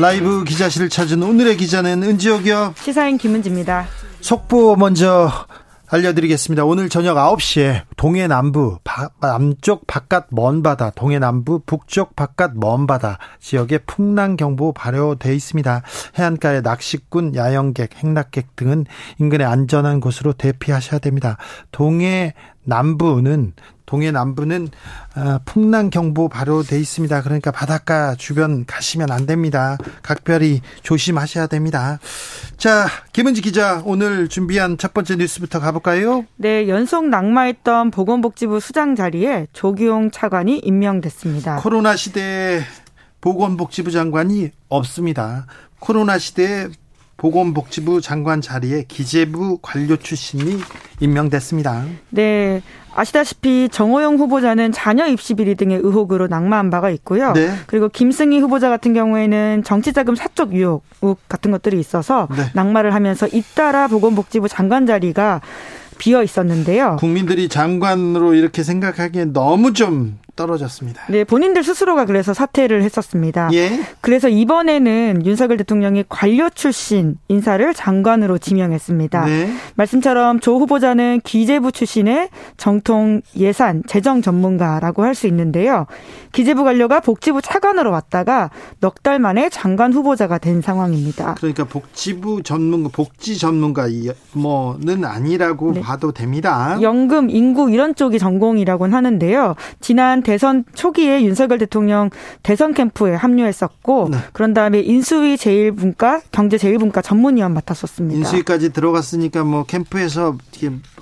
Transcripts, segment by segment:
라이브 기자실을 찾은 오늘의 기자는 은지옥이요. 시사인 김은지입니다. 속보 먼저 알려드리겠습니다. 오늘 저녁 9시에 동해 남부, 바, 남쪽 바깥 먼 바다, 동해 남부, 북쪽 바깥 먼 바다 지역에 풍랑경보 발효돼 있습니다. 해안가에 낚시꾼, 야영객, 행락객 등은 인근의 안전한 곳으로 대피하셔야 됩니다. 동해 남부는 동해 남부는 어, 풍랑 경보 발효돼 있습니다. 그러니까 바닷가 주변 가시면 안 됩니다. 각별히 조심하셔야 됩니다. 자, 김은지 기자 오늘 준비한 첫 번째 뉴스부터 가볼까요? 네, 연속 낙마했던 보건복지부 수장 자리에 조기용 차관이 임명됐습니다. 코로나 시대에 보건복지부 장관이 없습니다. 코로나 시대에 보건복지부 장관 자리에 기재부 관료 출신이 임명됐습니다. 네. 아시다시피 정호영 후보자는 자녀 입시 비리 등의 의혹으로 낙마한 바가 있고요. 네. 그리고 김승희 후보자 같은 경우에는 정치자금 사적 유혹 같은 것들이 있어서 네. 낙마를 하면서 잇따라 보건복지부 장관 자리가 비어 있었는데요. 국민들이 장관으로 이렇게 생각하기엔 너무 좀 떨어졌습니다. 네, 본인들 스스로가 그래서 사퇴를 했었습니다. 예. 그래서 이번에는 윤석열 대통령이 관료 출신 인사를 장관으로 지명했습니다. 네. 말씀처럼 조 후보자는 기재부 출신의 정통 예산 재정 전문가라고 할 수 있는데요. 기재부 관료가 복지부 차관으로 왔다가 넉 달 만에 장관 후보자가 된 상황입니다. 그러니까 복지부 전문가, 복지 전문가 뭐는 아니라고 네. 봐도 됩니다. 연금, 인구 이런 쪽이 전공이라고는 하는데요. 지난 대선 초기에 윤석열 대통령 대선 캠프에 합류했었고 네. 그런 다음에 인수위 제일분과 경제 제일분과 전문위원 맡았었습니다. 인수위까지 들어갔으니까 뭐 캠프에서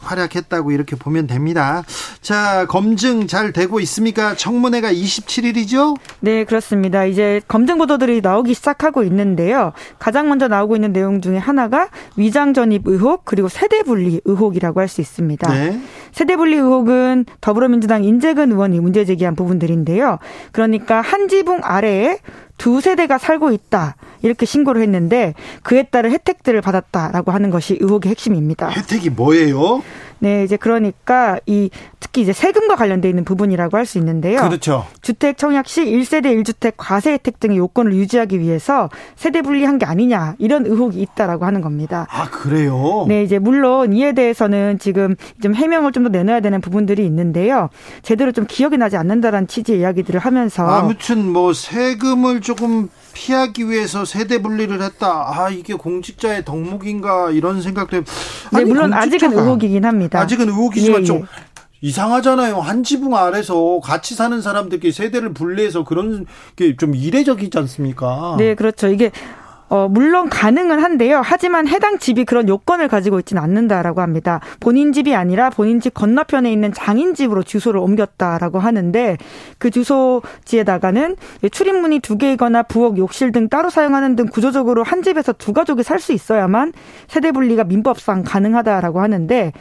활약했다고 이렇게 보면 됩니다. 자, 검증 잘 되고 있습니까? 청문회가 27일이죠? 네, 그렇습니다. 이제 검증 보도들이 나오기 시작하고 있는데요. 가장 먼저 나오고 있는 내용 중에 하나가 위장 전입 의혹 그리고 세대 분리 의혹이라고 할 수 있습니다. 네. 세대 분리 의혹은 더불어민주당 인재근 의원이 문제 제기한 부분들인데요. 그러니까 한 지붕 아래에 두 세대가 살고 있다. 이렇게 신고를 했는데 그에 따른 혜택들을 받았다라고 하는 것이 의혹의 핵심입니다. 혜택이 뭐예요? 네, 이제 그러니까 이 특히 이제 세금과 관련돼 있는 부분이라고 할 수 있는데요. 그렇죠. 주택 청약 시 1세대 1주택 과세 혜택 등의 요건을 유지하기 위해서 세대 분리한 게 아니냐 이런 의혹이 있다라고 하는 겁니다. 아, 그래요? 네, 이제 물론 이에 대해서는 지금 좀 해명을 좀 더 내놔야 되는 부분들이 있는데요. 제대로 좀 기억이 나지 않는다라는 취지의 이야기들을 하면서 아무튼 뭐 세금을 조금 피하기 위해서 세대 분리를 했다. 아 이게 공직자의 덕목인가 이런 생각도. 네, 물론 아직은 의혹이긴 합니다. 아직은 의혹이지만 예, 좀 예. 이상하잖아요. 한 지붕 아래서 같이 사는 사람들끼리 세대를 분리해서 그런 게 좀 이례적이지 않습니까? 네, 그렇죠. 이게 어, 물론 가능은 한데요. 하지만 해당 집이 그런 요건을 가지고 있지는 않는다라고 합니다. 본인 집이 아니라 본인 집 건너편에 있는 장인 집으로 주소를 옮겼다라고 하는데 그 주소지에다가는 출입문이 두 개이거나 부엌, 욕실 등 따로 사용하는 등 구조적으로 한 집에서 두 가족이 살 수 있어야만 세대 분리가 민법상 가능하다라고 하는데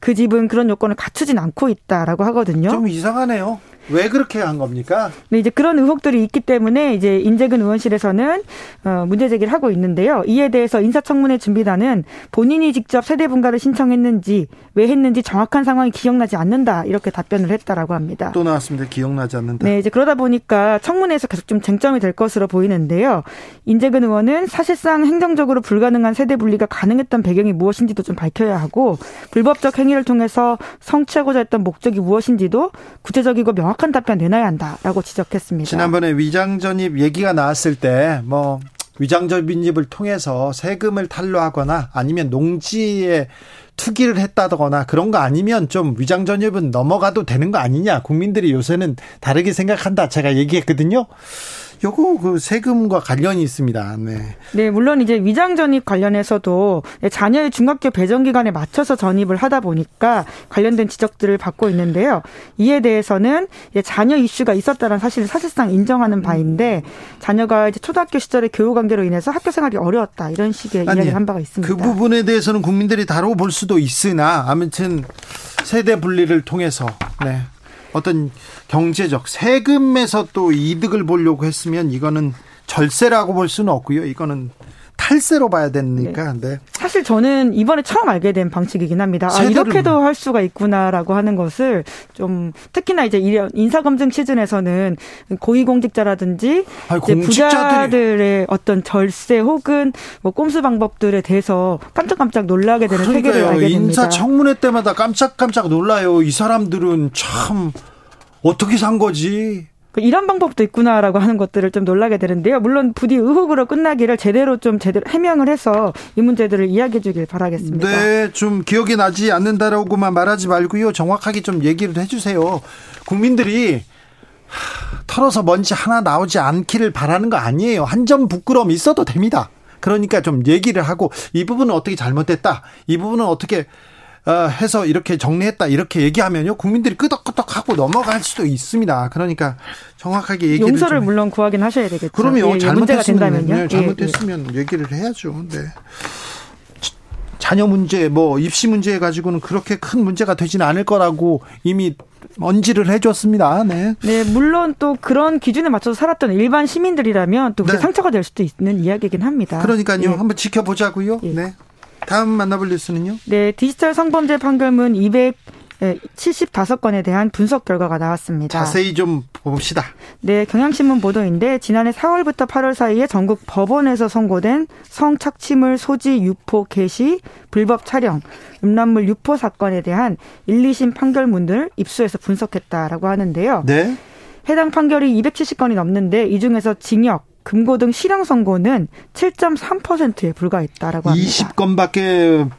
그 집은 그런 요건을 갖추진 않고 있다라고 하거든요. 좀 이상하네요. 왜 그렇게 한 겁니까? 네, 이제 그런 의혹들이 있기 때문에 이제 인재근 의원실에서는 어, 문제 제기를 하고 있는데요. 이에 대해서 인사청문회 준비단은 본인이 직접 세대 분가를 신청했는지 왜 했는지 정확한 상황이 기억나지 않는다 이렇게 답변을 했다라고 합니다. 또 나왔습니다. 기억나지 않는다. 네, 이제 그러다 보니까 청문회에서 계속 좀 쟁점이 될 것으로 보이는데요. 인재근 의원은 사실상 행정적으로 불가능한 세대 분리가 가능했던 배경이 무엇인지도 좀 밝혀야 하고 불법적 행위를 통해서 성취하고자 했던 목적이 무엇인지도 구체적이고 명확 정확한 답변 내놔야 한다라고 지적했습니다. 지난번에 위장 전입 얘기가 나왔을 때뭐 위장 전입을 통해서 세금을 탈루하거나 아니면 농지에 투기를 했다거나 그런 거 아니면 좀 위장 전입은 넘어가도 되는 거 아니냐. 국민들이 요새는 다르게 생각한다. 제가 얘기했거든요. 요거 그 세금과 관련이 있습니다. 네. 네, 물론 이제 위장 전입 관련해서도 자녀의 중학교 배정 기간에 맞춰서 전입을 하다 보니까 관련된 지적들을 받고 있는데요. 이에 대해서는 자녀 이슈가 있었다는 사실을 사실상 인정하는 바인데 자녀가 이제 초등학교 시절의 교육 관계로 인해서 학교 생활이 어려웠다 이런 식의 아니, 이야기를 한 바가 있습니다. 그 부분에 대해서는 국민들이 다뤄볼 수도 있으나 아무튼 세대 분리를 통해서 네. 어떤 경제적 세금에서 또 이득을 보려고 했으면 이거는 절세라고 볼 수는 없고요. 이거는 탈세로 봐야 되니까. 네. 네. 사실 저는 이번에 처음 알게 된 방식이긴 합니다. 아, 이렇게도 할 수가 있구나라고 하는 것을 좀 특히나 이제 인사검증 시즌에서는 고위공직자라든지 아니, 이제 부자들의 어떤 절세 혹은 뭐 꼼수 방법들에 대해서 깜짝깜짝 놀라게 되는 그러니까요. 세계를 알게 됩니다. 인사 청문회 때마다 깜짝깜짝 놀라요. 이 사람들은 참 어떻게 산 거지? 그 이런 방법도 있구나라고 하는 것들을 좀 놀라게 되는데요. 물론 부디 의혹으로 끝나기를 제대로 좀 제대로 해명을 해서 이 문제들을 이야기해 주길 바라겠습니다. 네, 좀 기억이 나지 않는다라고만 말하지 말고요. 정확하게 좀 얘기를 해 주세요. 국민들이 털어서 먼지 하나 나오지 않기를 바라는 거 아니에요. 한 점 부끄러움 있어도 됩니다. 그러니까 좀 얘기를 하고 이 부분은 어떻게 잘못됐다. 이 부분은 어떻게 어, 해서 이렇게 정리했다 이렇게 얘기하면요 국민들이 끄덕끄덕하고 넘어갈 수도 있습니다. 그러니까 정확하게 얘기를 용서를 물론 구하긴 하셔야 되겠죠. 그럼요. 예, 잘못했으면 예, 잘못했으면 예, 얘기를 해야죠. 네. 자녀 문제, 뭐 입시 문제 가지고는 그렇게 큰 문제가 되지는 않을 거라고 이미 언지를 해줬습니다. 네. 네, 물론 또 그런 기준에 맞춰서 살았던 일반 시민들이라면 또 그게 네. 상처가 될 수도 있는 이야기이긴 합니다. 그러니까요. 예. 한번 지켜보자고요. 예. 네. 다음 만나볼 뉴스는요? 네, 디지털 성범죄 판결문 200 75건에 대한 분석 결과가 나왔습니다. 자세히 좀 봅시다. 네, 경향신문 보도인데 지난해 4월부터 8월 사이에 전국 법원에서 선고된 성착취물 소지 유포 개시 불법 촬영 음란물 유포 사건에 대한 1, 2심 판결문을 입수해서 분석했다라고 하는데요. 네. 해당 판결이 270건이 넘는데 이 중에서 징역 금고 등 실형 선고는 7.3%에 불과했다라고 합니다. 20건밖에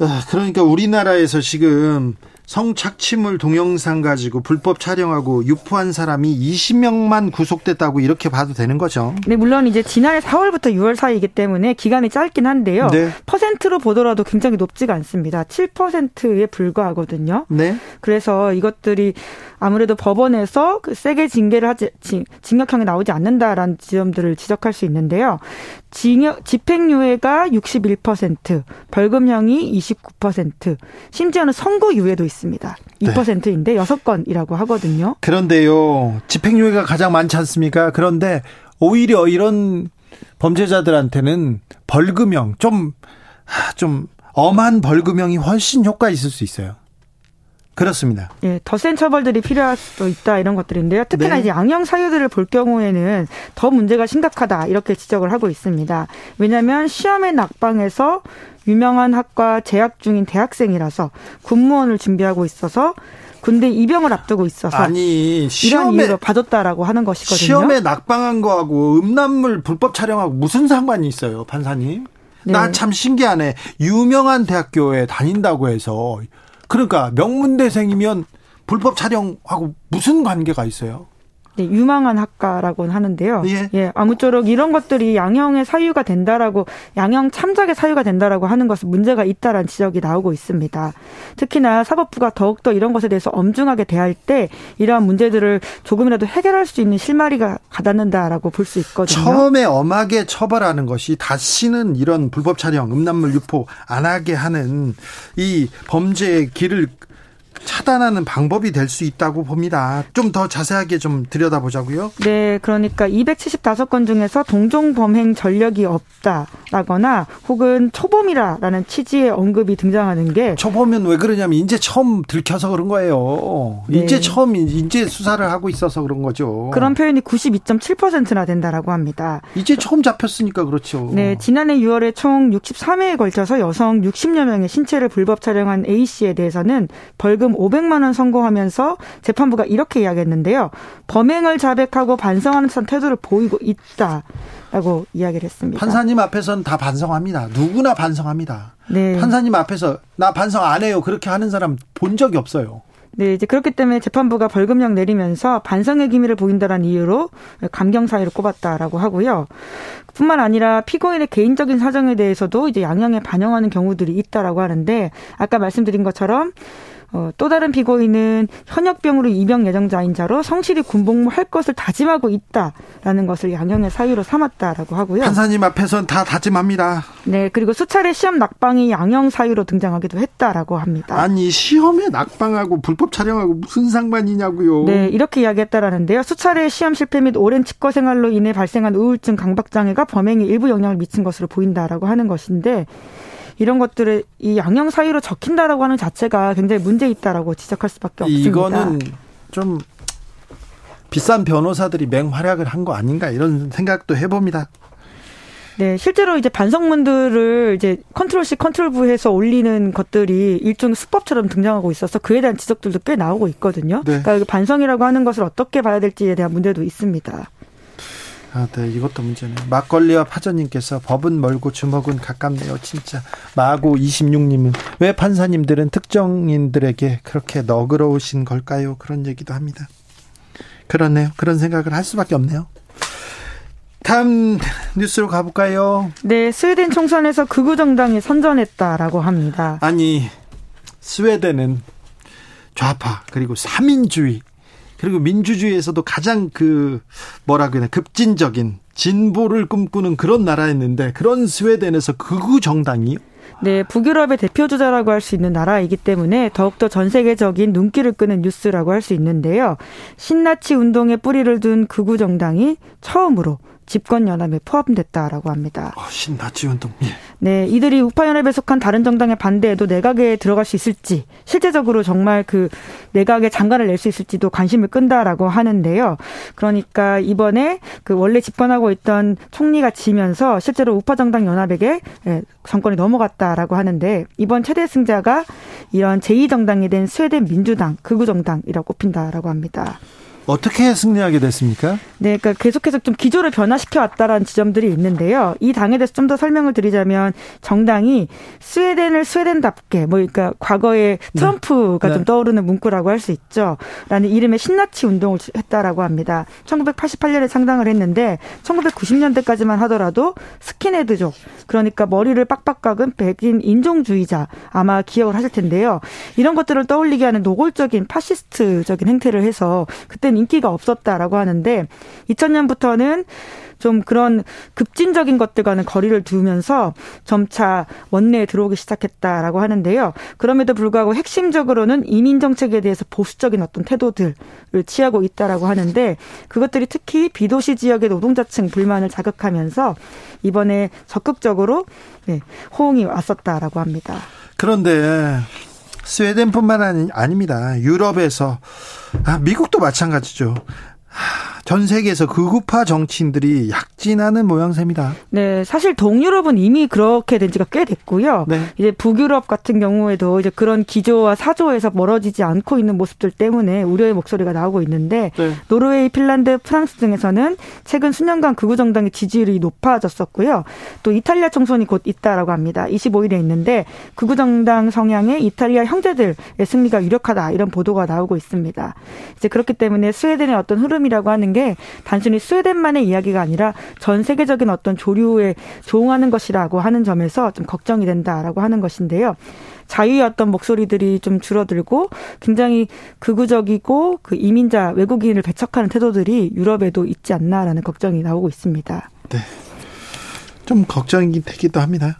아, 그러니까 우리나라에서 지금 성착취물 동영상 가지고 불법 촬영하고 유포한 사람이 20명만 구속됐다고 이렇게 봐도 되는 거죠. 네, 물론 이제 지난해 4월부터 6월 사이이기 때문에 기간이 짧긴 한데요. 네. 퍼센트로 보더라도 굉장히 높지가 않습니다. 7%에 불과하거든요. 네. 그래서 이것들이 아무래도 법원에서 그 세게 징계를 하지 징역형이 나오지 않는다라는 지점들을 지적할 수 있는데요. 징역 집행유예가 61%, 벌금형이 29%, 심지어는 선고유예도 있습니다. 2%인데 네. 6건이라고 하거든요. 그런데요. 집행유예가 가장 많지 않습니까? 그런데 오히려 이런 범죄자들한테는 벌금형 좀좀 엄한 벌금형이 훨씬 효과 있을 수 있어요. 그렇습니다. 예, 더 센 처벌들이 필요할 수도 있다 이런 것들인데요. 특히나 네. 이제 양형 사유들을 볼 경우에는 더 문제가 심각하다 이렇게 지적을 하고 있습니다. 왜냐하면 시험의 낙방에서 유명한 학과 재학 중인 대학생이라서 군무원을 준비하고 있어서 군대 입영을 앞두고 있어서 아니 시험에 이런 이유로 봐줬다라고 하는 것이거든요. 시험에 낙방한 거하고 음란물 불법 촬영하고 무슨 상관이 있어요, 판사님? 네. 나참 신기하네. 유명한 대학교에 다닌다고 해서 그러니까 명문대생이면 불법 촬영하고 무슨 관계가 있어요? 네, 유망한 학과라고는 하는데요. 예. 예. 아무쪼록 이런 것들이 양형의 사유가 된다라고 양형 참작의 사유가 된다라고 하는 것은 문제가 있다라는 지적이 나오고 있습니다. 특히나 사법부가 더욱더 이런 것에 대해서 엄중하게 대할 때 이러한 문제들을 조금이라도 해결할 수 있는 실마리가 가닿는다라고 볼 수 있거든요. 처음에 엄하게 처벌하는 것이 다시는 이런 불법 촬영, 음란물 유포 안 하게 하는 이 범죄의 길을 차단하는 방법이 될 수 있다고 봅니다. 좀 더 자세하게 좀 들여다보자고요. 네, 그러니까 275건 중에서 동종 범행 전력이 없다라거나 혹은 초범이라라는 취지의 언급이 등장하는 게 초범은 왜 그러냐면 이제 처음 들켜서 그런 거예요. 네. 이제 처음 이제 수사를 하고 있어서 그런 거죠. 그런 표현이 92.7%나 된다라고 합니다. 이제 처음 잡혔으니까 그렇죠. 네, 지난해 6월에 총 63회에 걸쳐서 여성 60여 명의 신체를 불법 촬영한 A 씨에 대해서는 벌금 500만 원 선고하면서 재판부가 이렇게 이야기했는데요. 범행을 자백하고 반성하는 듯한 태도를 보이고 있다. 라고 이야기를 했습니다. 판사님 앞에서는 다 반성합니다. 누구나 반성합니다. 네. 판사님 앞에서 나 반성 안 해요. 그렇게 하는 사람 본 적이 없어요. 네, 이제 그렇기 때문에 재판부가 벌금형 내리면서 반성의 기미를 보인다는 이유로 감경 사유를 꼽았다라고 하고요. 뿐만 아니라 피고인의 개인적인 사정에 대해서도 이제 양형에 반영하는 경우들이 있다라고 하는데 아까 말씀드린 것처럼 어, 또 다른 피고인은 현역병으로 입영 예정자인 자로 성실히 군복무할 것을 다짐하고 있다라는 것을 양형의 사유로 삼았다라고 하고요. 판사님 앞에선 다 다짐합니다. 네, 그리고 수차례 시험 낙방이 양형 사유로 등장하기도 했다라고 합니다. 아니 시험에 낙방하고 불법 촬영하고 무슨 상관이냐고요. 네, 이렇게 이야기했다라는데요. 수차례 시험 실패 및 오랜 치과 생활로 인해 발생한 우울증, 강박 장애가 범행에 일부 영향을 미친 것으로 보인다라고 하는 것인데 이런 것들을 이 양형 사유로 적힌다라고 하는 자체가 굉장히 문제 있다라고 지적할 수밖에 없습니다. 이거는 좀 비싼 변호사들이 맹활약을 한 거 아닌가 이런 생각도 해봅니다. 네, 실제로 이제 반성문들을 이제 control C, control V해서 올리는 것들이 일종 수법처럼 등장하고 있어서 그에 대한 지적들도 꽤 나오고 있거든요. 네. 그러니까 반성이라고 하는 것을 어떻게 봐야 될지에 대한 문제도 있습니다. 아, 네, 이것도 문제네. 막걸리와 파전님께서 법은 멀고 주먹은 가깝네요. 진짜. 마고 26님은 왜 판사님들은 특정인들에게 그렇게 너그러우신 걸까요? 그런 얘기도 합니다. 그렇네요. 그런 생각을 할 수밖에 없네요. 다음 뉴스로 가볼까요? 네, 스웨덴 총선에서 극우 정당이 선전했다라고 합니다. 아니, 스웨덴은 좌파 그리고 삼인주의 그리고 민주주의에서도 가장 그 뭐라 그러나 급진적인 진보를 꿈꾸는 그런 나라였는데 그런 스웨덴에서 극우 정당이 네, 북유럽의 대표 주자라고 할 수 있는 나라이기 때문에 더욱더 전 세계적인 눈길을 끄는 뉴스라고 할 수 있는데요. 신나치 운동에 뿌리를 둔 극우 정당이 처음으로 집권연합에 포함됐다라고 합니다. 어, 신나치 운동. 예. 네, 이들이 우파연합에 속한 다른 정당의 반대에도 내각에 들어갈 수 있을지, 실제적으로 정말 그 내각에 장관을 낼 수 있을지도 관심을 끈다라고 하는데요. 그러니까 이번에 그 원래 집권하고 있던 총리가 지면서 실제로 우파 정당 연합에게 예, 정권이 넘어갔다라고 하는데 이번 최대 승자가 이런 제2 정당이 된 스웨덴 민주당 극우 정당이라고 꼽힌다라고 합니다. 어떻게 승리하게 됐습니까? 네, 그러니까 계속해서 좀 기조를 변화시켜 왔다라는 지점들이 있는데요. 이 당에 대해서 좀 더 설명을 드리자면 정당이 스웨덴을 스웨덴답게 뭐 그러니까 과거에 네. 트럼프가 네. 좀 떠오르는 문구라고 할 수 있죠. 라는 이름의 신나치 운동을 했다라고 합니다. 1988년에 창당을 했는데 1990년대까지만 하더라도 스킨헤드족 그러니까 머리를 빡빡 깎은 백인 인종주의자 아마 기억을 하실 텐데요. 이런 것들을 떠올리게 하는 노골적인 파시스트적인 행태를 해서 그땐 인기가 없었다라고 하는데 2000년부터는 좀 그런 급진적인 것들과는 거리를 두면서 점차 원내에 들어오기 시작했다라고 하는데요. 그럼에도 불구하고 핵심적으로는 이민 정책에 대해서 보수적인 어떤 태도들을 취하고 있다라고 하는데 그것들이 특히 비도시 지역의 노동자층 불만을 자극하면서 이번에 적극적으로 네, 호응이 왔었다라고 합니다. 그런데 스웨덴뿐만 아니, 아닙니다. 유럽에서 아, 미국도 마찬가지죠. 전 세계에서 극우파 정치인들이 약진하는 모양새입니다. 네, 사실 동유럽은 이미 그렇게 된 지가 꽤 됐고요. 네. 이제 북유럽 같은 경우에도 이제 그런 기조와 사조에서 멀어지지 않고 있는 모습들 때문에 우려의 목소리가 나오고 있는데 네. 노르웨이, 핀란드, 프랑스 등에서는 최근 수년간 극우 정당의 지지율이 높아졌었고요. 또 이탈리아 총선이 곧 있다라고 합니다. 25일에 있는데 극우 정당 성향의 이탈리아 형제들의 승리가 유력하다 이런 보도가 나오고 있습니다. 이제 그렇기 때문에 스웨덴의 어떤 흐름이라고 하는 게 단순히 스웨덴만의 이야기가 아니라 전 세계적인 어떤 조류에 조응하는 것이라고 하는 점에서 좀 걱정이 된다라고 하는 것인데요. 자유의 어떤 목소리들이 좀 줄어들고 굉장히 극우적이고 그 이민자 외국인을 배척하는 태도들이 유럽에도 있지 않나라는 걱정이 나오고 있습니다. 네. 좀 걱정이 되기도 합니다.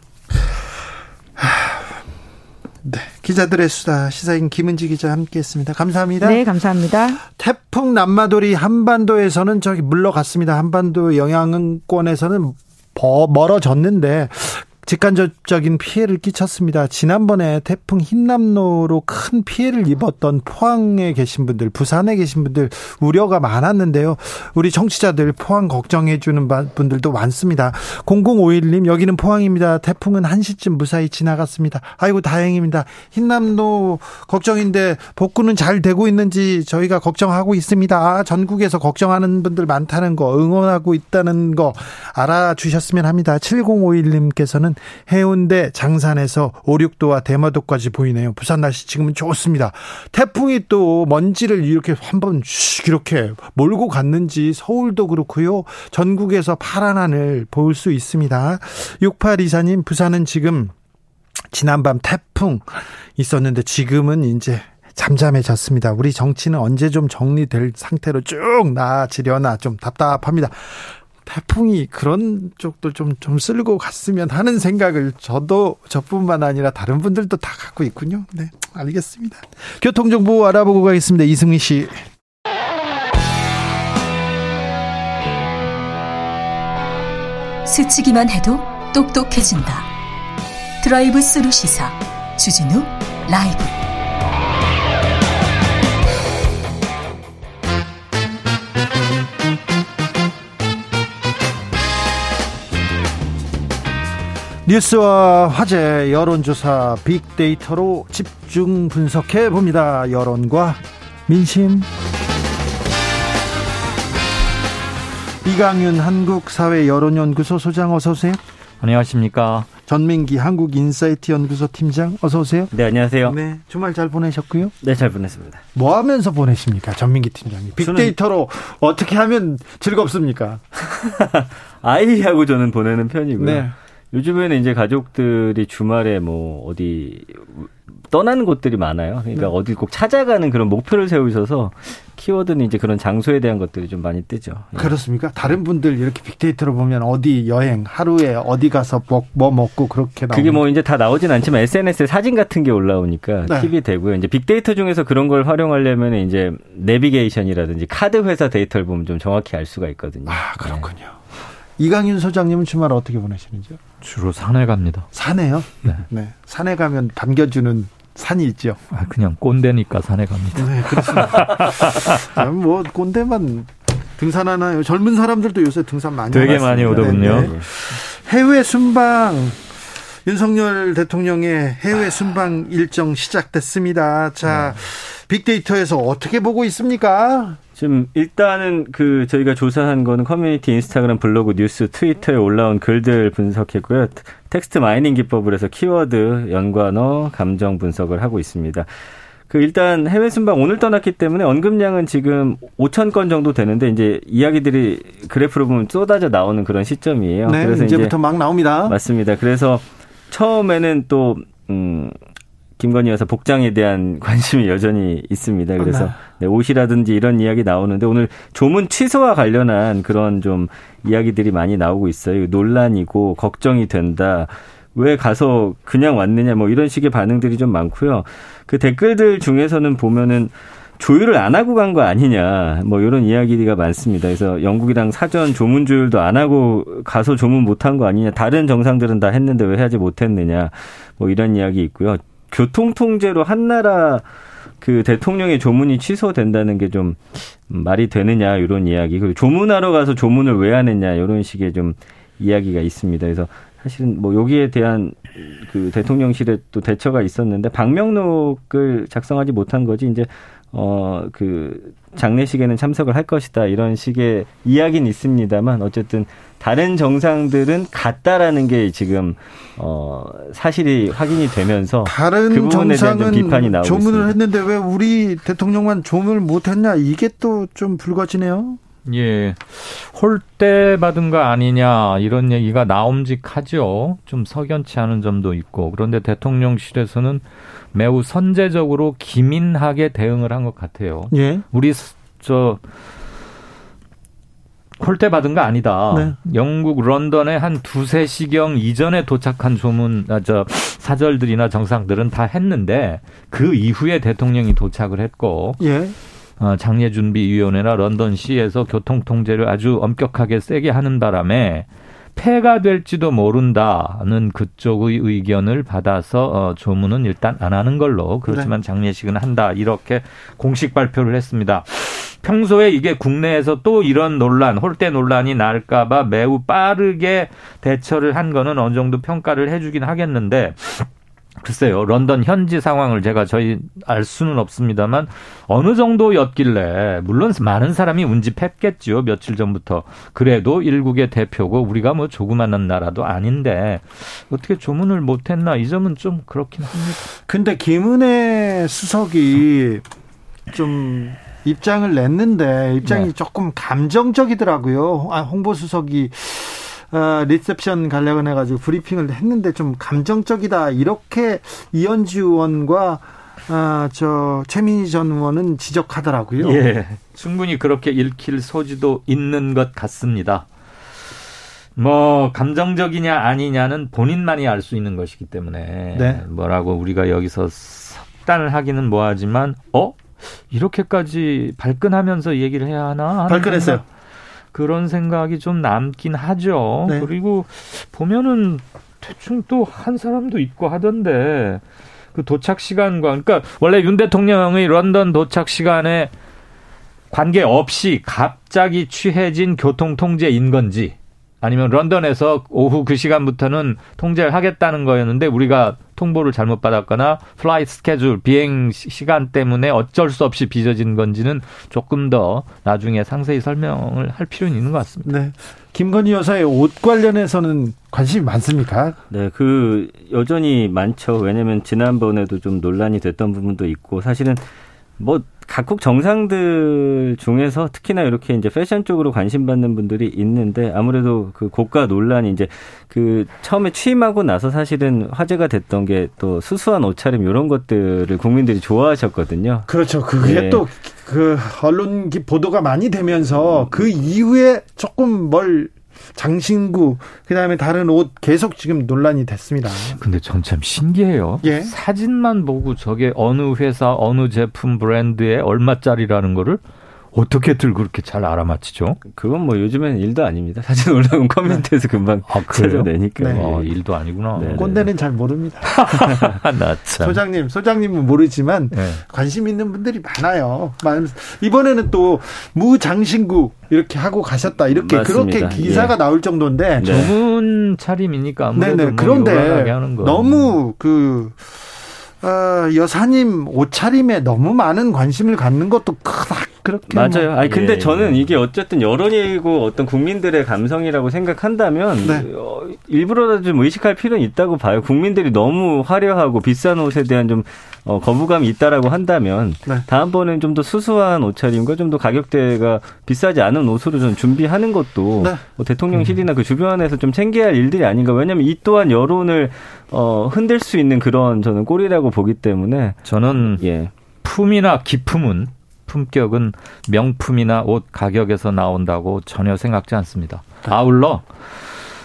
네. 기자들의 수다 시사인 김은지 기자 함께했습니다. 감사합니다. 네, 감사합니다. 태풍 남마돌이 한반도에서는 저기 물러갔습니다. 한반도 영향권에서는 멀어졌는데 직간접적인 피해를 끼쳤습니다. 지난번에 태풍 흰남노로 큰 피해를 입었던 포항에 계신 분들, 부산에 계신 분들 우려가 많았는데요. 우리 청취자들 포항 걱정해 주는 분들도 많습니다. 0051님 여기는 포항입니다. 태풍은 1시쯤 무사히 지나갔습니다. 아이고 다행입니다. 흰남노 걱정인데 복구는 잘 되고 있는지 저희가 걱정하고 있습니다. 아, 전국에서 걱정하는 분들 많다는 거 응원하고 있다는 거 알아주셨으면 합니다. 7051님께서는 해운대 장산에서 5, 6도와 대마도까지 보이네요. 부산 날씨 지금은 좋습니다. 태풍이 또 먼지를 이렇게 한번 이렇게 몰고 갔는지 서울도 그렇고요. 전국에서 파란 하늘 볼 수 있습니다. 6824님 부산은 지금 지난밤 태풍 있었는데 지금은 이제 잠잠해졌습니다. 우리 정치는 언제 좀 정리될 상태로 쭉 나아지려나 좀 답답합니다. 태풍이 그런 쪽도 좀, 좀 쓸고 갔으면 하는 생각을 저도 저뿐만 아니라 다른 분들도 다 갖고 있군요. 네, 알겠습니다. 교통정보 알아보고 가겠습니다. 이승미 씨. 스치기만 해도 똑똑해진다. 드라이브 스루 시사 주진우 라이브. 뉴스와 화제 여론조사 빅데이터로 집중 분석해 봅니다. 여론과 민심. 이강윤 한국사회 여론연구소 소장 어서 오세요. 안녕하십니까. 전민기 한국인사이트 연구소 팀장 어서 오세요. 네, 안녕하세요. 네, 주말 잘 보내셨고요. 네, 잘 보냈습니다. 뭐 하면서 보내십니까, 전민기 팀장님? 빅데이터로 어떻게 하면 즐겁습니까? 아이하고 저는 보내는 편이고요. 네. 요즘에는 이제 가족들이 주말에 뭐 어디 떠나는 곳들이 많아요. 그러니까 네. 어디 꼭 찾아가는 그런 목표를 세우셔서 키워드는 이제 그런 장소에 대한 것들이 좀 많이 뜨죠. 예. 그렇습니까? 다른 분들 이렇게 빅데이터로 보면 어디 여행 하루에 어디 가서 뭐, 뭐 먹고 그렇게 나오 그게 뭐 이제 다 나오진 않지만 SNS에 사진 같은 게 올라오니까 네. 팁이 되고요. 이제 빅데이터 중에서 그런 걸 활용하려면 이제 내비게이션이라든지 카드 회사 데이터를 보면 좀 정확히 알 수가 있거든요. 아 그렇군요. 네. 이강윤 소장님은 주말 어떻게 보내시는지요? 주로 산에 갑니다. 산에요? 네. 네. 산에 가면 반겨주는 산이 있죠. 아, 그냥 꼰대니까 산에 갑니다. 네, 그렇습니다. 뭐 꼰대만 등산하나요? 젊은 사람들도 요새 등산 많이 되게 하습니다 많이 오더군요. 네, 네. 해외 순방 윤석열 대통령의 해외 순방 일정 시작됐습니다. 자, 네. 빅데이터에서 어떻게 보고 있습니까? 지금 일단은 그 저희가 조사한 거는 커뮤니티 인스타그램 블로그 뉴스 트위터에 올라온 글들 분석했고요. text mining 기법을 해서 키워드 연관어 감정 분석을 하고 있습니다. 그 일단 해외 순방 오늘 떠났기 때문에 언급량은 지금 5천 건 정도 되는데 이제 이야기들이 그래프로 보면 쏟아져 나오는 그런 시점이에요. 네, 그래서 이제부터 막 나옵니다. 맞습니다. 그래서 처음에는 또 음, 김건희 여사 복장에 대한 관심이 여전히 있습니다. 그래서 네, 옷이라든지 이런 이야기 나오는데 오늘 조문 취소와 관련한 그런 좀 이야기들이 많이 나오고 있어요. 논란이고 걱정이 된다. 왜 가서 그냥 왔느냐 뭐 이런 식의 반응들이 좀 많고요. 그 댓글들 중에서는 보면은 조율을 안 하고 간 거 아니냐 뭐 이런 이야기가 많습니다. 그래서 영국이랑 사전 조문 조율도 안 하고 가서 조문 못한 거 아니냐 다른 정상들은 다 했는데 왜 하지 못했느냐 뭐 이런 이야기 있고요. 교통 통제로 한 나라 그 대통령의 조문이 취소된다는 게 좀 말이 되느냐 이런 이야기 그리고 조문하러 가서 조문을 왜 하느냐 이런 식의 좀 이야기가 있습니다. 그래서 사실은 뭐 여기에 대한 그 대통령실에 또 대처가 있었는데 방명록을 작성하지 못한 거지 이제 어 그 장례식에는 참석을 할 것이다 이런 식의 이야기는 있습니다만 어쨌든 다른 정상들은 같다라는 게 지금 어 사실이 확인이 되면서 다른 그 정상은 비판이 나오고 조문을 있습니다. 했는데 왜 우리 대통령만 조문을 못했냐 이게 또 좀 불거지네요. 예, 홀대 받은 거 아니냐 이런 얘기가 나옴직하죠. 좀 석연치 않은 점도 있고 그런데 대통령실에서는 매우 선제적으로 기민하게 대응을 한 것 같아요. 예. 우리 저 콜대 받은 거 아니다. 네. 영국 런던에 한 두세 시경 이전에 도착한 조문, 아, 저, 사절들이나 정상들은 다 했는데 그 이후에 대통령이 도착을 했고. 예. 어, 장례준비위원회나 런던시에서 교통통제를 아주 엄격하게 세게 하는 바람에 폐가 될지도 모른다는 그쪽의 의견을 받아서 어, 조문은 일단 안 하는 걸로 그렇지만 네. 장례식은 한다 이렇게 공식 발표를 했습니다. 평소에 이게 국내에서 또 이런 논란, 홀대 논란이 날까봐 매우 빠르게 대처를 한 거는 어느 정도 평가를 해주긴 하겠는데 글쎄요, 런던 현지 상황을 제가 저희 알 수는 없습니다만 어느 정도였길래 물론 많은 사람이 운집했겠죠 며칠 전부터 그래도 일국의 대표고 우리가 뭐 조그만한 나라도 아닌데 어떻게 조문을 못했나 이 점은 좀 그렇긴 합니다. 근데 김은혜 수석이 좀 입장을 냈는데 입장이 네. 조금 감정적이더라고요. 아, 홍보 수석이 어, 리셉션 가려고 해가지고 브리핑을 했는데 좀 감정적이다 이렇게 이현주 의원과 아, 저 최민희 전 의원은 지적하더라고요. 예, 충분히 그렇게 읽힐 소지도 있는 것 같습니다. 뭐 감정적이냐 아니냐는 본인만이 알 수 있는 것이기 때문에 네. 뭐라고 우리가 여기서 석단을 하기는 뭐하지만 어 이렇게까지 발끈하면서 얘기를 해야 하나? 발끈했어요. 그런 생각이 좀 남긴 하죠. 네. 그리고 보면은 대충 또 한 사람도 있고 하던데 그 도착 시간과 그러니까 원래 윤 대통령의 런던 도착 시간에 관계 없이 갑자기 취해진 교통 통제인 건지 아니면 런던에서 오후 그 시간부터는 통제를 하겠다는 거였는데 우리가 통보를 잘못 받았거나 flight 스케줄 비행 시간 때문에 어쩔 수 없이 빚어진 건지는 조금 더 나중에 상세히 설명을 할 필요는 있는 것 같습니다. 네. 김건희 여사의 옷 관련해서는 관심이 많습니까? 네, 그 여전히 많죠. 왜냐하면 지난번에도 좀 논란이 됐던 부분도 있고 사실은 뭐 각국 정상들 중에서 특히나 이렇게 이제 패션 쪽으로 관심 받는 분들이 있는데 아무래도 그 고가 논란이 이제 그 처음에 취임하고 나서 사실은 화제가 됐던 게 또 수수한 옷차림 이런 것들을 국민들이 좋아하셨거든요. 그렇죠. 그게 네. 또그 언론 보도가 많이 되면서 그 이후에 조금 뭘 장신구 그다음에 다른 옷 계속 지금 논란이 됐습니다. 근데 전 참 신기해요. 예? 사진만 보고 저게 어느 회사 어느 제품 브랜드에 얼마짜리라는 거를 어떻게들 그렇게 잘 알아맞히죠? 그건 뭐 요즘에는 일도 아닙니다. 사진 올라온 커뮤니티에서 금방 아, 찾아내니까. 네. 어, 일도 아니구나. 네, 네. 꼰대는 잘 모릅니다. 나 참. 소장님, 소장님은 모르지만 네. 관심 있는 분들이 많아요. 이번에는 또 무장신구 이렇게 하고 가셨다 이렇게 맞습니다. 그렇게 기사가 예. 나올 정도인데 전문 차림이니까 아무래도 네네. 뭐 그런데 너무 그 어, 여사님 옷차림에 너무 많은 관심을 갖는 것도 크다 그렇게 맞아요. 뭐. 아니 근데 예. 저는 이게 어쨌든 여론이고 어떤 국민들의 감성이라고 생각한다면 네. 어, 일부러라도 좀 의식할 필요는 있다고 봐요. 국민들이 너무 화려하고 비싼 옷에 대한 좀 어, 거부감이 있다라고 한다면 네. 다음번엔 좀 더 수수한 옷차림과 좀 더 가격대가 비싸지 않은 옷으로 좀 준비하는 것도 네. 뭐 대통령실이나 그 주변에서 좀 챙겨야 할 일들이 아닌가. 왜냐하면 이 또한 여론을 어, 흔들 수 있는 그런 저는 꼴이라고 보기 때문에 저는 예. 품이나 기품은 품격은 명품이나 옷 가격에서 나온다고 전혀 생각지 않습니다. 아울러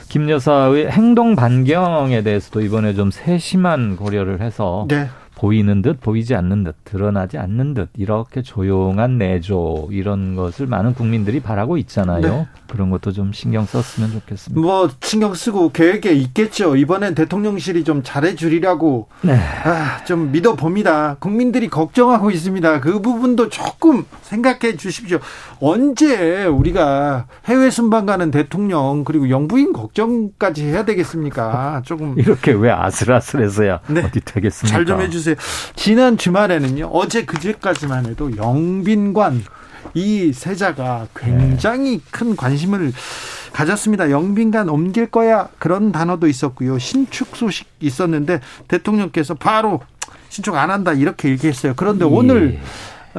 김 여사의 행동 반경에 대해서도 이번에 좀 세심한 고려를 해서 네. 보이는 듯 보이지 않는 듯 드러나지 않는 듯 이렇게 조용한 내조 이런 것을 많은 국민들이 바라고 있잖아요. 네. 그런 것도 좀 신경 썼으면 좋겠습니다. 뭐 신경 쓰고 계획에 있겠죠. 이번엔 대통령실이 좀 잘해 주리라고 네. 아, 좀 믿어 봅니다. 국민들이 걱정하고 있습니다. 그 부분도 조금 생각해 주십시오. 언제 우리가 해외 순방 가는 대통령 그리고 영부인 걱정까지 해야 되겠습니까? 조금 이렇게 왜 아슬아슬해서야 네. 어디 되겠습니까? 잘 좀 해주세요. 지난 주말에는요. 어제 그제까지만 해도 영빈관 이 세자가 굉장히 네. 큰 관심을 가졌습니다. 영빈관 옮길 거야 그런 단어도 있었고요. 신축 소식 있었는데 대통령께서 바로 신축 안 한다 이렇게 얘기했어요. 그런데 예. 오늘 어,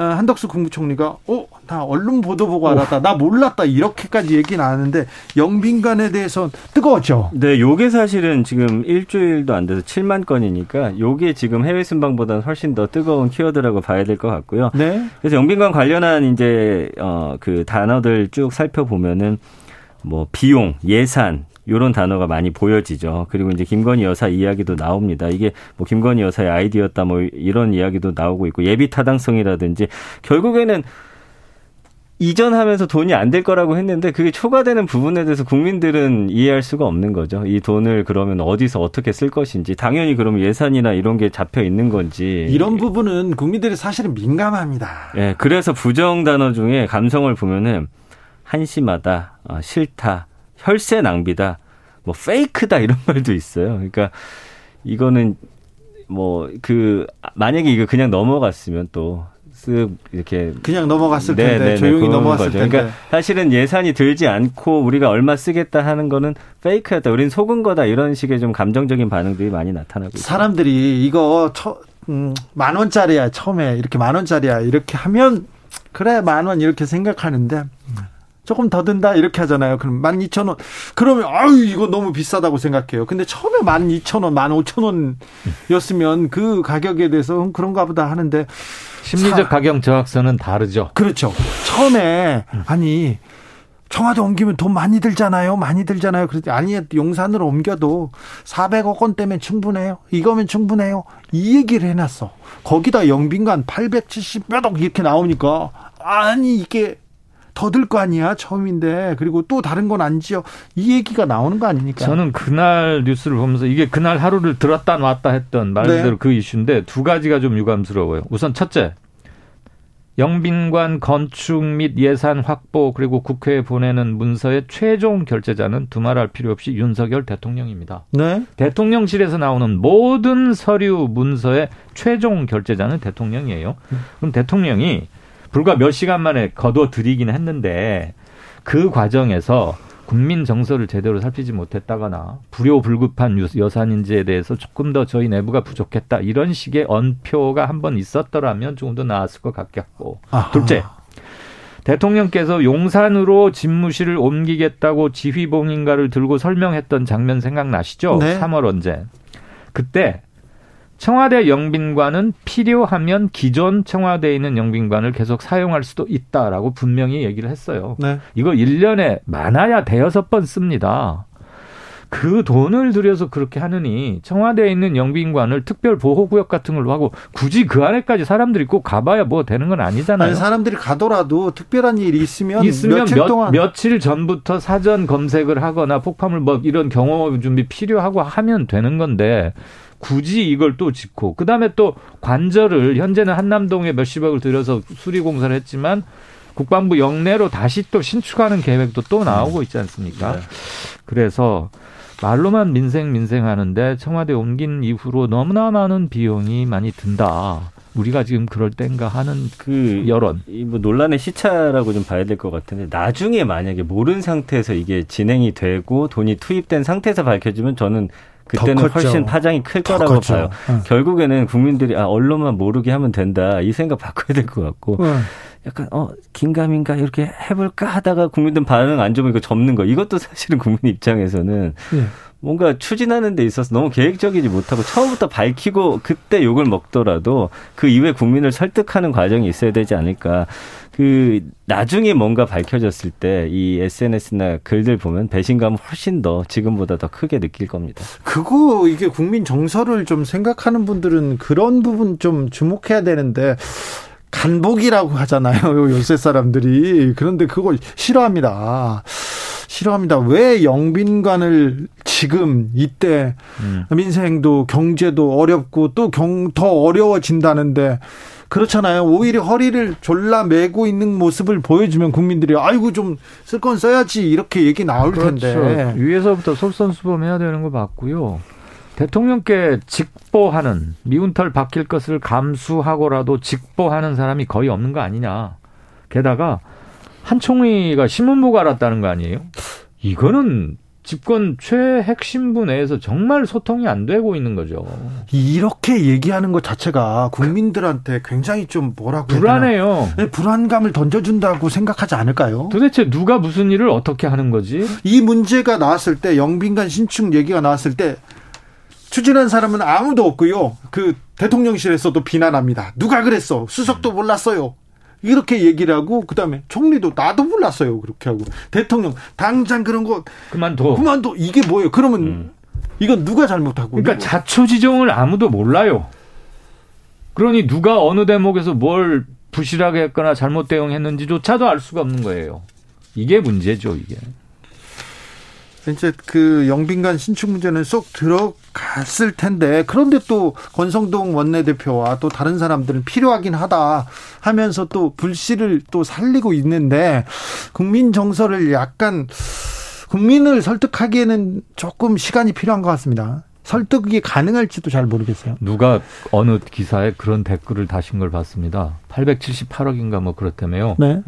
한덕수 국무총리가 어, 나 언론 보도 보고 알았다. 나 몰랐다. 이렇게까지 얘기 나왔는데 영빈관에 대해서 뜨거웠죠. 네, 요게 사실은 지금 일주일도 안 돼서 7만 건이니까 요게 지금 해외 순방보다는 훨씬 더 뜨거운 키워드라고 봐야 될 것 같고요. 네. 그래서 영빈관 관련한 이제 어그 단어들 쭉 살펴보면은 뭐 비용, 예산, 요런 단어가 많이 보여지죠. 그리고 이제 김건희 여사 이야기도 나옵니다. 이게 뭐 김건희 여사의 아이디어였다 뭐 이런 이야기도 나오고 있고 예비 타당성이라든지 결국에는 이전하면서 돈이 안 될 거라고 했는데 그게 초과되는 부분에 대해서 국민들은 이해할 수가 없는 거죠. 이 돈을 그러면 어디서 어떻게 쓸 것인지 당연히 그러면 예산이나 이런 게 잡혀 있는 건지 이런 부분은 국민들이 사실은 민감합니다. 예, 네, 그래서 부정 단어 중에 감성을 보면은 한심하다, 어, 싫다, 혈세 낭비다, 뭐 페이크다 이런 말도 있어요. 그러니까 이거는 뭐 그 만약에 이거 그냥 넘어갔으면 또 쓱 이렇게 그냥 넘어갔을 네, 텐데 네, 네, 조용히 넘어갔을 거죠. 텐데. 그러니까 사실은 예산이 들지 않고 우리가 얼마 쓰겠다 하는 거는 페이크였다. 우린 속은 거다 이런 식의 좀 감정적인 반응들이 많이 나타나고 있어요. 사람들이 이거 처, 음, 만 원짜리야 처음에 이렇게 만 원짜리야 이렇게 하면 그래 만 원 이렇게 생각하는데 조금 더 든다 이렇게 하잖아요. 그럼 만 이천 원 그러면 아유 이거 너무 비싸다고 생각해요. 근데 처음에 만 이천 원, 만 오천 원이었으면 그 가격에 대해서 그런가 보다 하는데 심리적 사, 가격 저학선은 다르죠. 그렇죠. 처음에 아니 청와대 옮기면 돈 많이 들잖아요. 많이 들잖아요. 그랬더니 아니 용산으로 옮겨도 400억 원 때문에 충분해요. 이거면 충분해요. 이 얘기를 해놨어. 거기다 영빈관 870 몇 억 이렇게 나오니까 아니 이게 더 들 거 아니야 처음인데 그리고 또 다른 건 아니지요 이 얘기가 나오는 거 아닙니까? 저는 그날 뉴스를 보면서 이게 그날 하루를 들었다 놨다 했던 말대로 네. 그 이슈인데 두 가지가 좀 유감스러워요. 우선 첫째 영빈관 건축 및 예산 확보 그리고 국회에 보내는 문서의 최종 결제자는 두말할 필요 없이 윤석열 대통령입니다. 네. 대통령실에서 나오는 모든 서류 문서의 최종 결제자는 대통령이에요. 그럼 대통령이 불과 몇 시간 만에 거둬들이긴 했는데 그 과정에서 국민 정서를 제대로 살피지 못했다거나 불효불급한 여산인지에 대해서 조금 더 저희 내부가 부족했다 이런 식의 언표가 한 번 있었더라면 조금 더 나았을 것 같겠고 아하. 둘째 대통령께서 용산으로 집무실을 옮기겠다고 지휘봉인가를 들고 설명했던 장면 생각나시죠? 네. 3월 언제 그때 청와대 영빈관은 필요하면 기존 청와대에 있는 영빈관을 계속 사용할 수도 있다라고 분명히 얘기를 했어요. 네. 이거 1년에 많아야 대여섯 번 씁니다. 그 돈을 들여서 그렇게 하느니 청와대에 있는 영빈관을 특별 보호구역 같은 걸로 하고 굳이 그 안에까지 사람들이 꼭 가봐야 뭐 되는 건 아니잖아요. 아니, 사람들이 가더라도 특별한 일이 있으면, 있으면 며칠 몇, 동안 며칠 전부터 사전 검색을 하거나 폭파물 뭐 이런 경호 준비 필요하고 하면 되는 건데 굳이 이걸 또 짓고 그다음에 또 관절을 현재는 한남동에 몇십억을 들여서 수리 공사를 했지만 국방부 영내로 다시 또 신축하는 계획도 또 나오고 있지 않습니까? 네. 그래서 말로만 민생 민생 하는데 청와대 옮긴 이후로 너무나 많은 비용이 많이 든다. 우리가 지금 그럴 땐가 하는 그 여론. 이뭐 논란의 시차라고 좀 봐야 될 것 같은데 나중에 만약에 모른 상태에서 이게 진행이 되고 돈이 투입된 상태에서 밝혀지면 저는 그때는 훨씬 파장이 클 거라고 컸죠. 봐요. 응. 결국에는 국민들이 아 언론만 모르게 하면 된다 이 생각 바꿔야 될 것 같고 응. 약간 어 긴가민가 이렇게 해볼까 하다가 국민들 반응 안 좋으면 이거 접는 거 이것도 사실은 국민 입장에서는 네. 뭔가 추진하는 데 있어서 너무 계획적이지 못하고 처음부터 밝히고 그때 욕을 먹더라도 그 이후에 국민을 설득하는 과정이 있어야 되지 않을까. 그 나중에 뭔가 밝혀졌을 때 이 SNS나 글들 보면 배신감은 훨씬 더 지금보다 더 크게 느낄 겁니다. 그거 이게 국민 정서를 좀 생각하는 분들은 그런 부분 좀 주목해야 되는데 간복이라고 하잖아요. 요새 사람들이. 그런데 그걸 싫어합니다. 싫어합니다. 왜 영빈관을 지금 이때 음. 민생도 경제도 어렵고 또더 어려워진다는데 그렇잖아요. 오히려 허리를 졸라 매고 있는 모습을 보여주면 국민들이 아이고 좀 쓸 건 써야지 이렇게 얘기 나올 그렇죠. 텐데 위에서부터 솔선수범해야 되는 거 맞고요. 대통령께 직보하는 미운털 박힐 것을 감수하고라도 직보하는 사람이 거의 없는 거 아니냐. 게다가 한 총리가 신문보고 알았다는 거 아니에요? 이거는 집권 최핵심부 내에서 정말 소통이 안 되고 있는 거죠. 이렇게 얘기하는 것 자체가 국민들한테 굉장히 좀 뭐라고 불안해요. 네, 불안감을 던져준다고 생각하지 않을까요? 도대체 누가 무슨 일을 어떻게 하는 거지? 이 문제가 나왔을 때 영빈관 신축 얘기가 나왔을 때 추진한 사람은 아무도 없고요. 그 대통령실에서도 비난합니다. 누가 그랬어? 수석도 몰랐어요. 이렇게 얘기를 하고 그다음에 총리도 나도 몰랐어요 그렇게 하고 대통령 당장 그런 거 그만둬 그만둬 이게 뭐예요 그러면 음. 이건 누가 잘못하고 그러니까 자초지종을 아무도 몰라요 그러니 누가 어느 대목에서 뭘 부실하게 했거나 잘못 대응했는지조차도 알 수가 없는 거예요. 이게 문제죠, 이게. 이제 그 영빈관 신축 문제는 쏙 들어갔을 텐데 그런데 또 권성동 원내대표와 또 다른 사람들은 필요하긴 하다 하면서 또 불씨를 또 살리고 있는데 국민 정서를 약간 국민을 설득하기에는 조금 시간이 필요한 것 같습니다. 설득이 가능할지도 잘 모르겠어요. 누가 어느 기사에 그런 댓글을 다신 걸 봤습니다. 878억인가 뭐 그렇다며요. 네.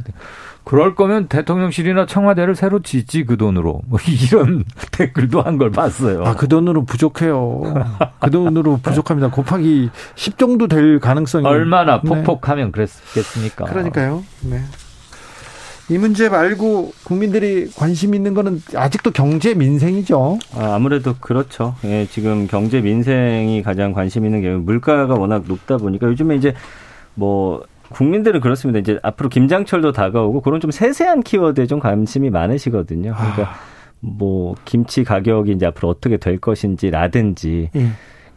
그럴 거면 대통령실이나 청와대를 새로 짓지 그 돈으로 뭐 이런 댓글도 한 걸 봤어요. 아그 돈으로 부족해요. 그 돈으로 부족합니다. 곱하기 10 정도 될 가능성이 얼마나 네. 폭폭하면 네. 그랬겠습니까? 그러니까요. 네. 이 문제 말고 국민들이 관심 있는 거는 아직도 경제 민생이죠. 아, 무래도 그렇죠. 예, 지금 경제 민생이 가장 관심 있는 게 물가가 워낙 높다 보니까 요즘에 이제 뭐 국민들은 그렇습니다. 이제 앞으로 김장철도 다가오고 그런 좀 세세한 키워드에 좀 관심이 많으시거든요. 그러니까 아. 뭐 김치 가격이 이제 앞으로 어떻게 될 것인지라든지 예.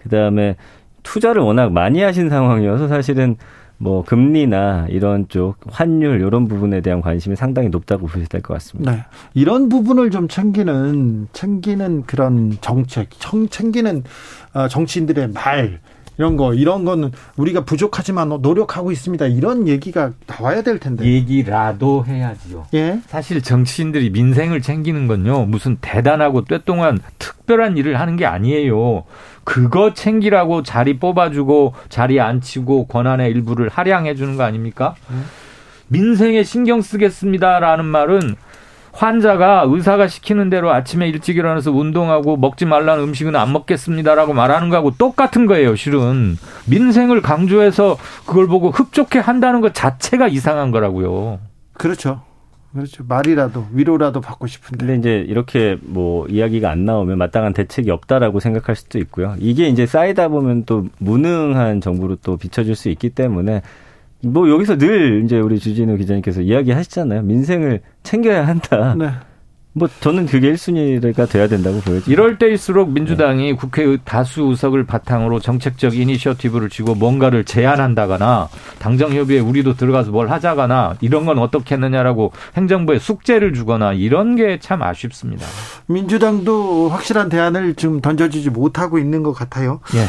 그다음에 투자를 워낙 많이 하신 상황이어서 사실은 뭐 금리나 이런 쪽 환율 이런 부분에 대한 관심이 상당히 높다고 보셔야 될 것 같습니다. 네. 이런 부분을 좀 챙기는 챙기는 그런 정책, 챙기는 어, 정치인들의 말 이런 거 이런 거는 우리가 부족하지만 노력하고 있습니다. 이런 얘기가 나와야 될 텐데. 얘기라도 해야지요. 예. 사실 정치인들이 민생을 챙기는 건요. 무슨 대단하고 떼동한 특별한 일을 하는 게 아니에요. 그거 챙기라고 자리 뽑아주고 자리 앉히고 권한의 일부를 할양해 주는 거 아닙니까? 음. 민생에 신경 쓰겠습니다라는 말은 환자가 의사가 시키는 대로 아침에 일찍 일어나서 운동하고 먹지 말라는 음식은 안 먹겠습니다라고 말하는 거하고 똑같은 거예요, 실은. 민생을 강조해서 그걸 보고 흡족해 한다는 것 자체가 이상한 거라고요. 그렇죠. 그렇죠. 말이라도 위로라도 받고 싶은데. 근데 이제 이렇게 뭐 이야기가 안 나오면 마땅한 대책이 없다라고 생각할 수도 있고요. 이게 이제 쌓이다 보면 또 무능한 정부로 또 비춰질 수 있기 때문에 뭐 여기서 늘 이제 우리 주진우 기자님께서 이야기하시잖아요. 민생을 챙겨야 한다. 네. 뭐 저는 그게 1순위가 돼야 된다고 보여요. 이럴 때일수록 민주당이 네. 국회 다수 의석을 바탕으로 정책적 이니셔티브를 쥐고 뭔가를 제안한다거나 당정 협의에 우리도 들어가서 뭘 하자거나 이런 건 어떻게 했느냐라고 행정부에 숙제를 주거나 이런 게 참 아쉽습니다. 민주당도 확실한 대안을 좀 던져주지 못하고 있는 것 같아요. 예.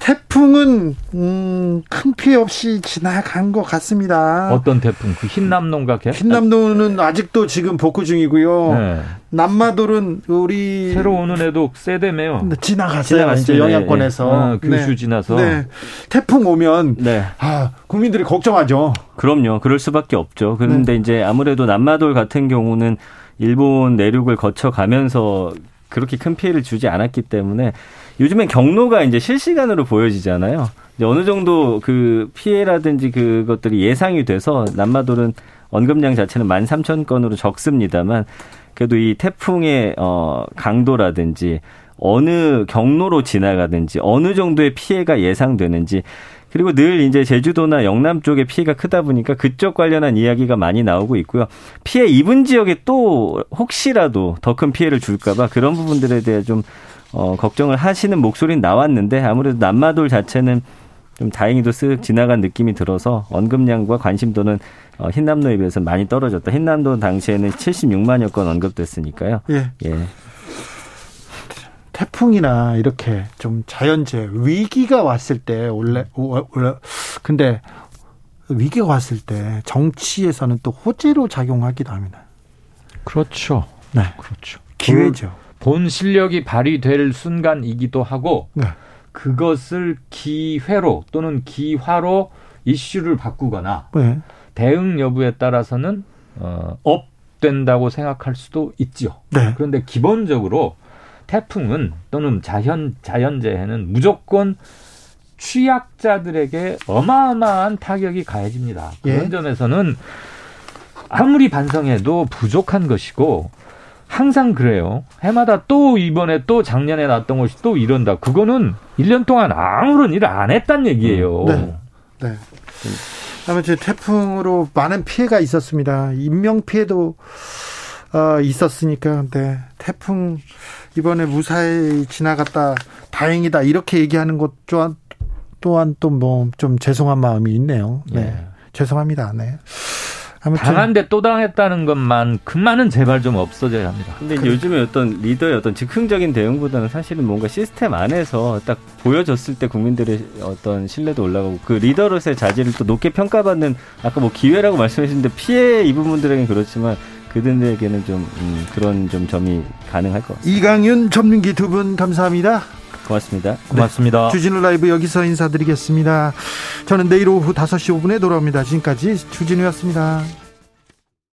태풍은 음, 큰 피해 없이 지나간 것 같습니다. 어떤 태풍? 그 흰남노인가? 흰남노는 아직도 지금 복구 중이고요. 네. 남마돌은 우리 새로 오는 애도 세대매요. 네, 지나갔어요. 이제 영향권에서 네. 어, 교수 네. 지나서. 네. 태풍 오면 네. 아, 국민들이 걱정하죠. 그럼요. 그럴 수밖에 없죠. 그런데 네. 이제 아무래도 남마돌 같은 경우는 일본 내륙을 거쳐 가면서 그렇게 큰 피해를 주지 않았기 때문에 요즘엔 경로가 이제 실시간으로 보여지잖아요. 이제 어느 정도 그 피해라든지 그것들이 예상이 돼서 남마돌은 언급량 자체는 만 삼천 건으로 적습니다만 그래도 이 태풍의 어 강도라든지 어느 경로로 지나가든지 어느 정도의 피해가 예상되는지 그리고 늘 이제 제주도나 영남 쪽에 피해가 크다 보니까 그쪽 관련한 이야기가 많이 나오고 있고요. 피해 입은 지역에 또 혹시라도 더 큰 피해를 줄까봐 그런 부분들에 대해 좀 어, 걱정을 하시는 목소리는 나왔는데 아무래도 남마돌 자체는 좀 다행히도 쓱 지나간 느낌이 들어서 언급량과 관심도는 어, 흰남노에 비해서 많이 떨어졌다. 흰남도 당시에는 76만여 건 언급됐으니까요. 예. 예. 태풍이나 이렇게 좀 자연재해 위기가 왔을 때 원래 원래 근데 위기가 왔을 때 정치에서는 또 호재로 작용하기도 합니다. 그렇죠. 네. 그렇죠. 기회죠. 본 실력이 발휘될 순간이기도 하고 네. 그것을 기회로 또는 기화로 이슈를 바꾸거나 네. 대응 여부에 따라서는 어, 업된다고 생각할 수도 있죠. 네. 그런데 기본적으로 태풍은 또는 자연 자연재해는 무조건 취약자들에게 어마어마한 타격이 가해집니다. 그런 예. 점에서는 아무리 반성해도 부족한 것이고 항상 그래요. 해마다 또 이번에 또 작년에 났던 것이 또 이런다. 그거는 1년 동안 아무런 일을 안 했단 얘기예요. 네. 네. 아무튼 태풍으로 많은 피해가 있었습니다. 인명 피해도 어, 있었으니까, 네. 태풍 이번에 무사히 지나갔다 다행이다 이렇게 얘기하는 것 또한 또한 또 뭐 좀 죄송한 마음이 있네요. 네. 네. 죄송합니다. 네. 아무튼 당한데 또 당했다는 것만큼만은 제발 좀 없어져야 합니다. 근데 이제 요즘에 어떤 리더의 어떤 즉흥적인 대응보다는 사실은 뭔가 시스템 안에서 딱 보여줬을 때 국민들의 어떤 신뢰도 올라가고 그 리더로서의 자질을 또 높게 평가받는 아까 뭐 기회라고 말씀하셨는데 피해 입은 분들에게는 그렇지만 그들에게는 좀 음, 그런 좀 점이 가능할 것 같습니다. 이강윤 전민기 두 분 감사합니다. 고맙습니다. 고맙습니다. 네, 주진우 라이브 여기서 인사드리겠습니다. 저는 내일 오후 5시 5분에 돌아옵니다. 지금까지 주진우였습니다.